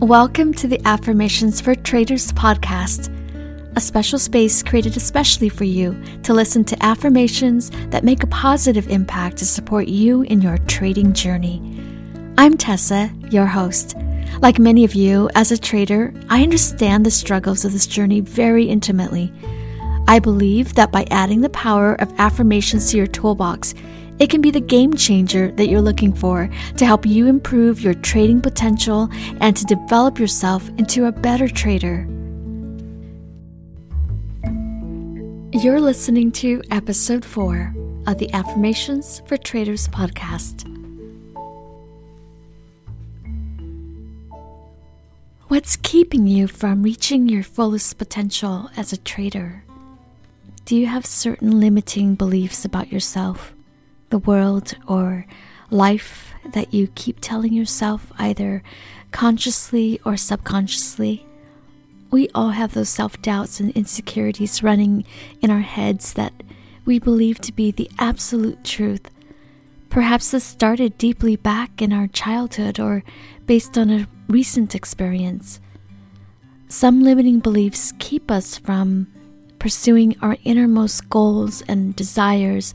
Welcome to the Affirmations for Traders podcast, a special space created especially for you to listen to affirmations that make a positive impact to support you in your trading journey. I'm Tessa, your host. Like many of you, as a trader, I understand the struggles of this journey very intimately. I believe that by adding the power of affirmations to your toolbox, it can be the game changer that you're looking for to help you improve your trading potential and to develop yourself into a better trader. You're listening to episode 4 of the Affirmations for Traders podcast. What's keeping you from reaching your fullest potential as a trader? Do you have certain limiting beliefs about yourself? The world or life that you keep telling yourself, either consciously or subconsciously. We all have those self doubts and insecurities running in our heads that we believe to be the absolute truth. Perhaps this started deeply back in our childhood or based on a recent experience. Some limiting beliefs keep us from pursuing our innermost goals and desires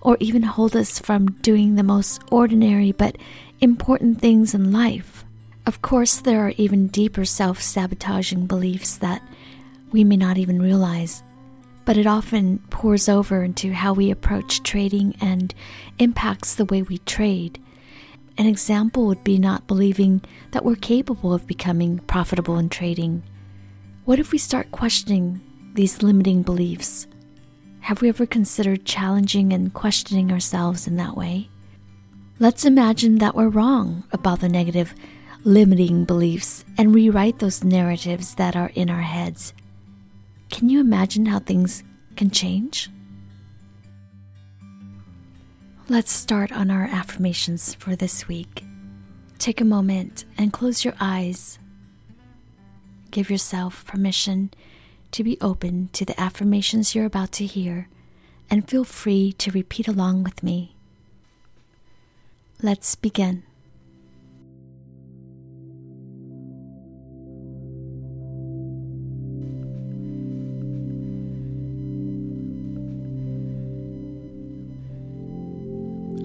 or even hold us from doing the most ordinary but important things in life. Of course, there are even deeper self sabotaging beliefs that we may not even realize, but it often pours over into how we approach trading and impacts the way we trade. An example would be not believing that we're capable of becoming profitable in trading. What if we start questioning these limiting beliefs? Have we ever considered challenging and questioning ourselves in that way? Let's imagine that we're wrong about the negative, limiting beliefs and rewrite those narratives that are in our heads. Can you imagine how things can change? Let's start on our affirmations for this week. Take a moment and close your eyes. Give yourself permission to be open to the affirmations you're about to hear and feel free to repeat along with me. Let's begin.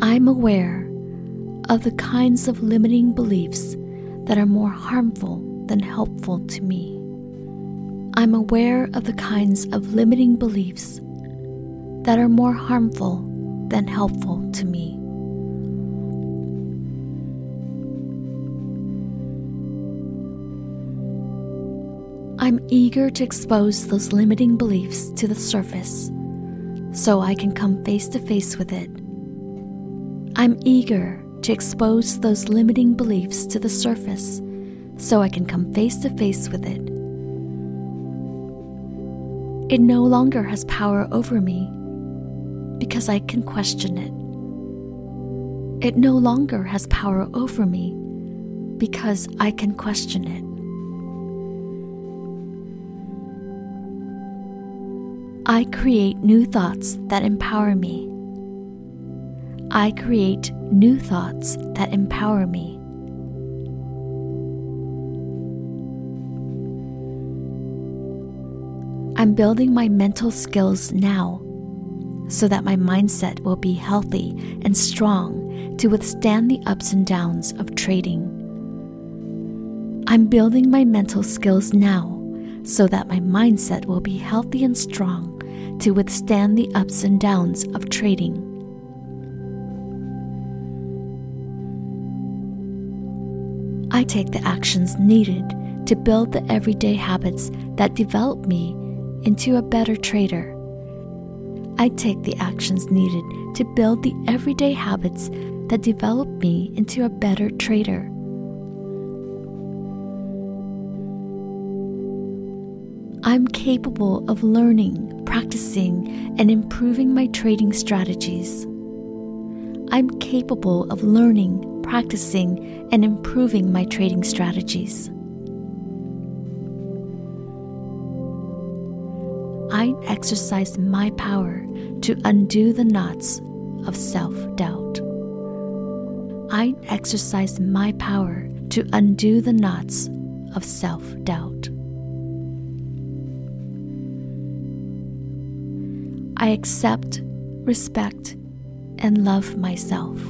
I'm aware of the kinds of limiting beliefs that are more harmful than helpful to me. I'm aware of the kinds of limiting beliefs that are more harmful than helpful to me. I'm eager to expose those limiting beliefs to the surface so I can come face to face with it. I'm eager to expose those limiting beliefs to the surface so I can come face to face with it. It no longer has power over me because I can question it. It no longer has power over me because I can question it. I create new thoughts that empower me. I create new thoughts that empower me. I'm building my mental skills now so that my mindset will be healthy and strong to withstand the ups and downs of trading. I'm building my mental skills now so that my mindset will be healthy and strong to withstand the ups and downs of trading. I take the actions needed to build the everyday habits that develop me into a better trader. I take the actions needed to build the everyday habits that develop me into a better trader. I'm capable of learning, practicing, and improving my trading strategies. I'm capable of learning, practicing, and improving my trading strategies. I exercise my power to undo the knots of self doubt. I exercise my power to undo the knots of self doubt. I accept, respect, and love myself.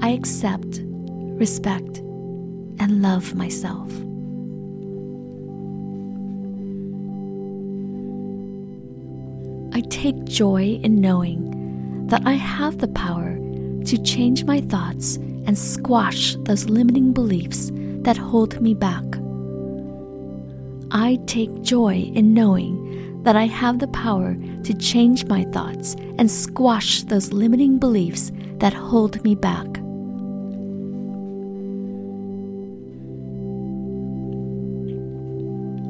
I accept, respect, and love myself. I take joy in knowing that I have the power to change my thoughts and squash those limiting beliefs that hold me back. I take joy in knowing that I have the power to change my thoughts and squash those limiting beliefs that hold me back.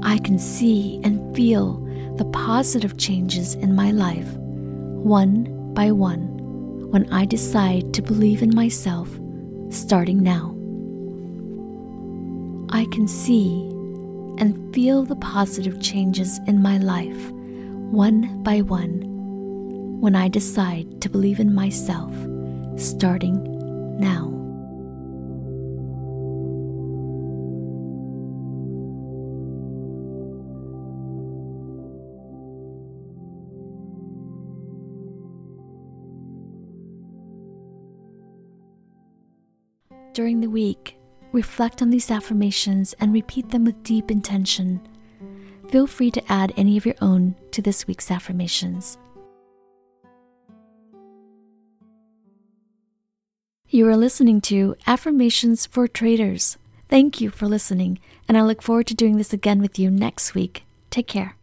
I can see and feel the positive changes in my life, one by one, when I decide to believe in myself starting now. I can see and feel the positive changes in my life, one by one, when I decide to believe in myself starting now. During the week, reflect on these affirmations and repeat them with deep intention. Feel free to add any of your own to this week's affirmations. You are listening to Affirmations for Traders. Thank you for listening, and I look forward to doing this again with you next week. Take care.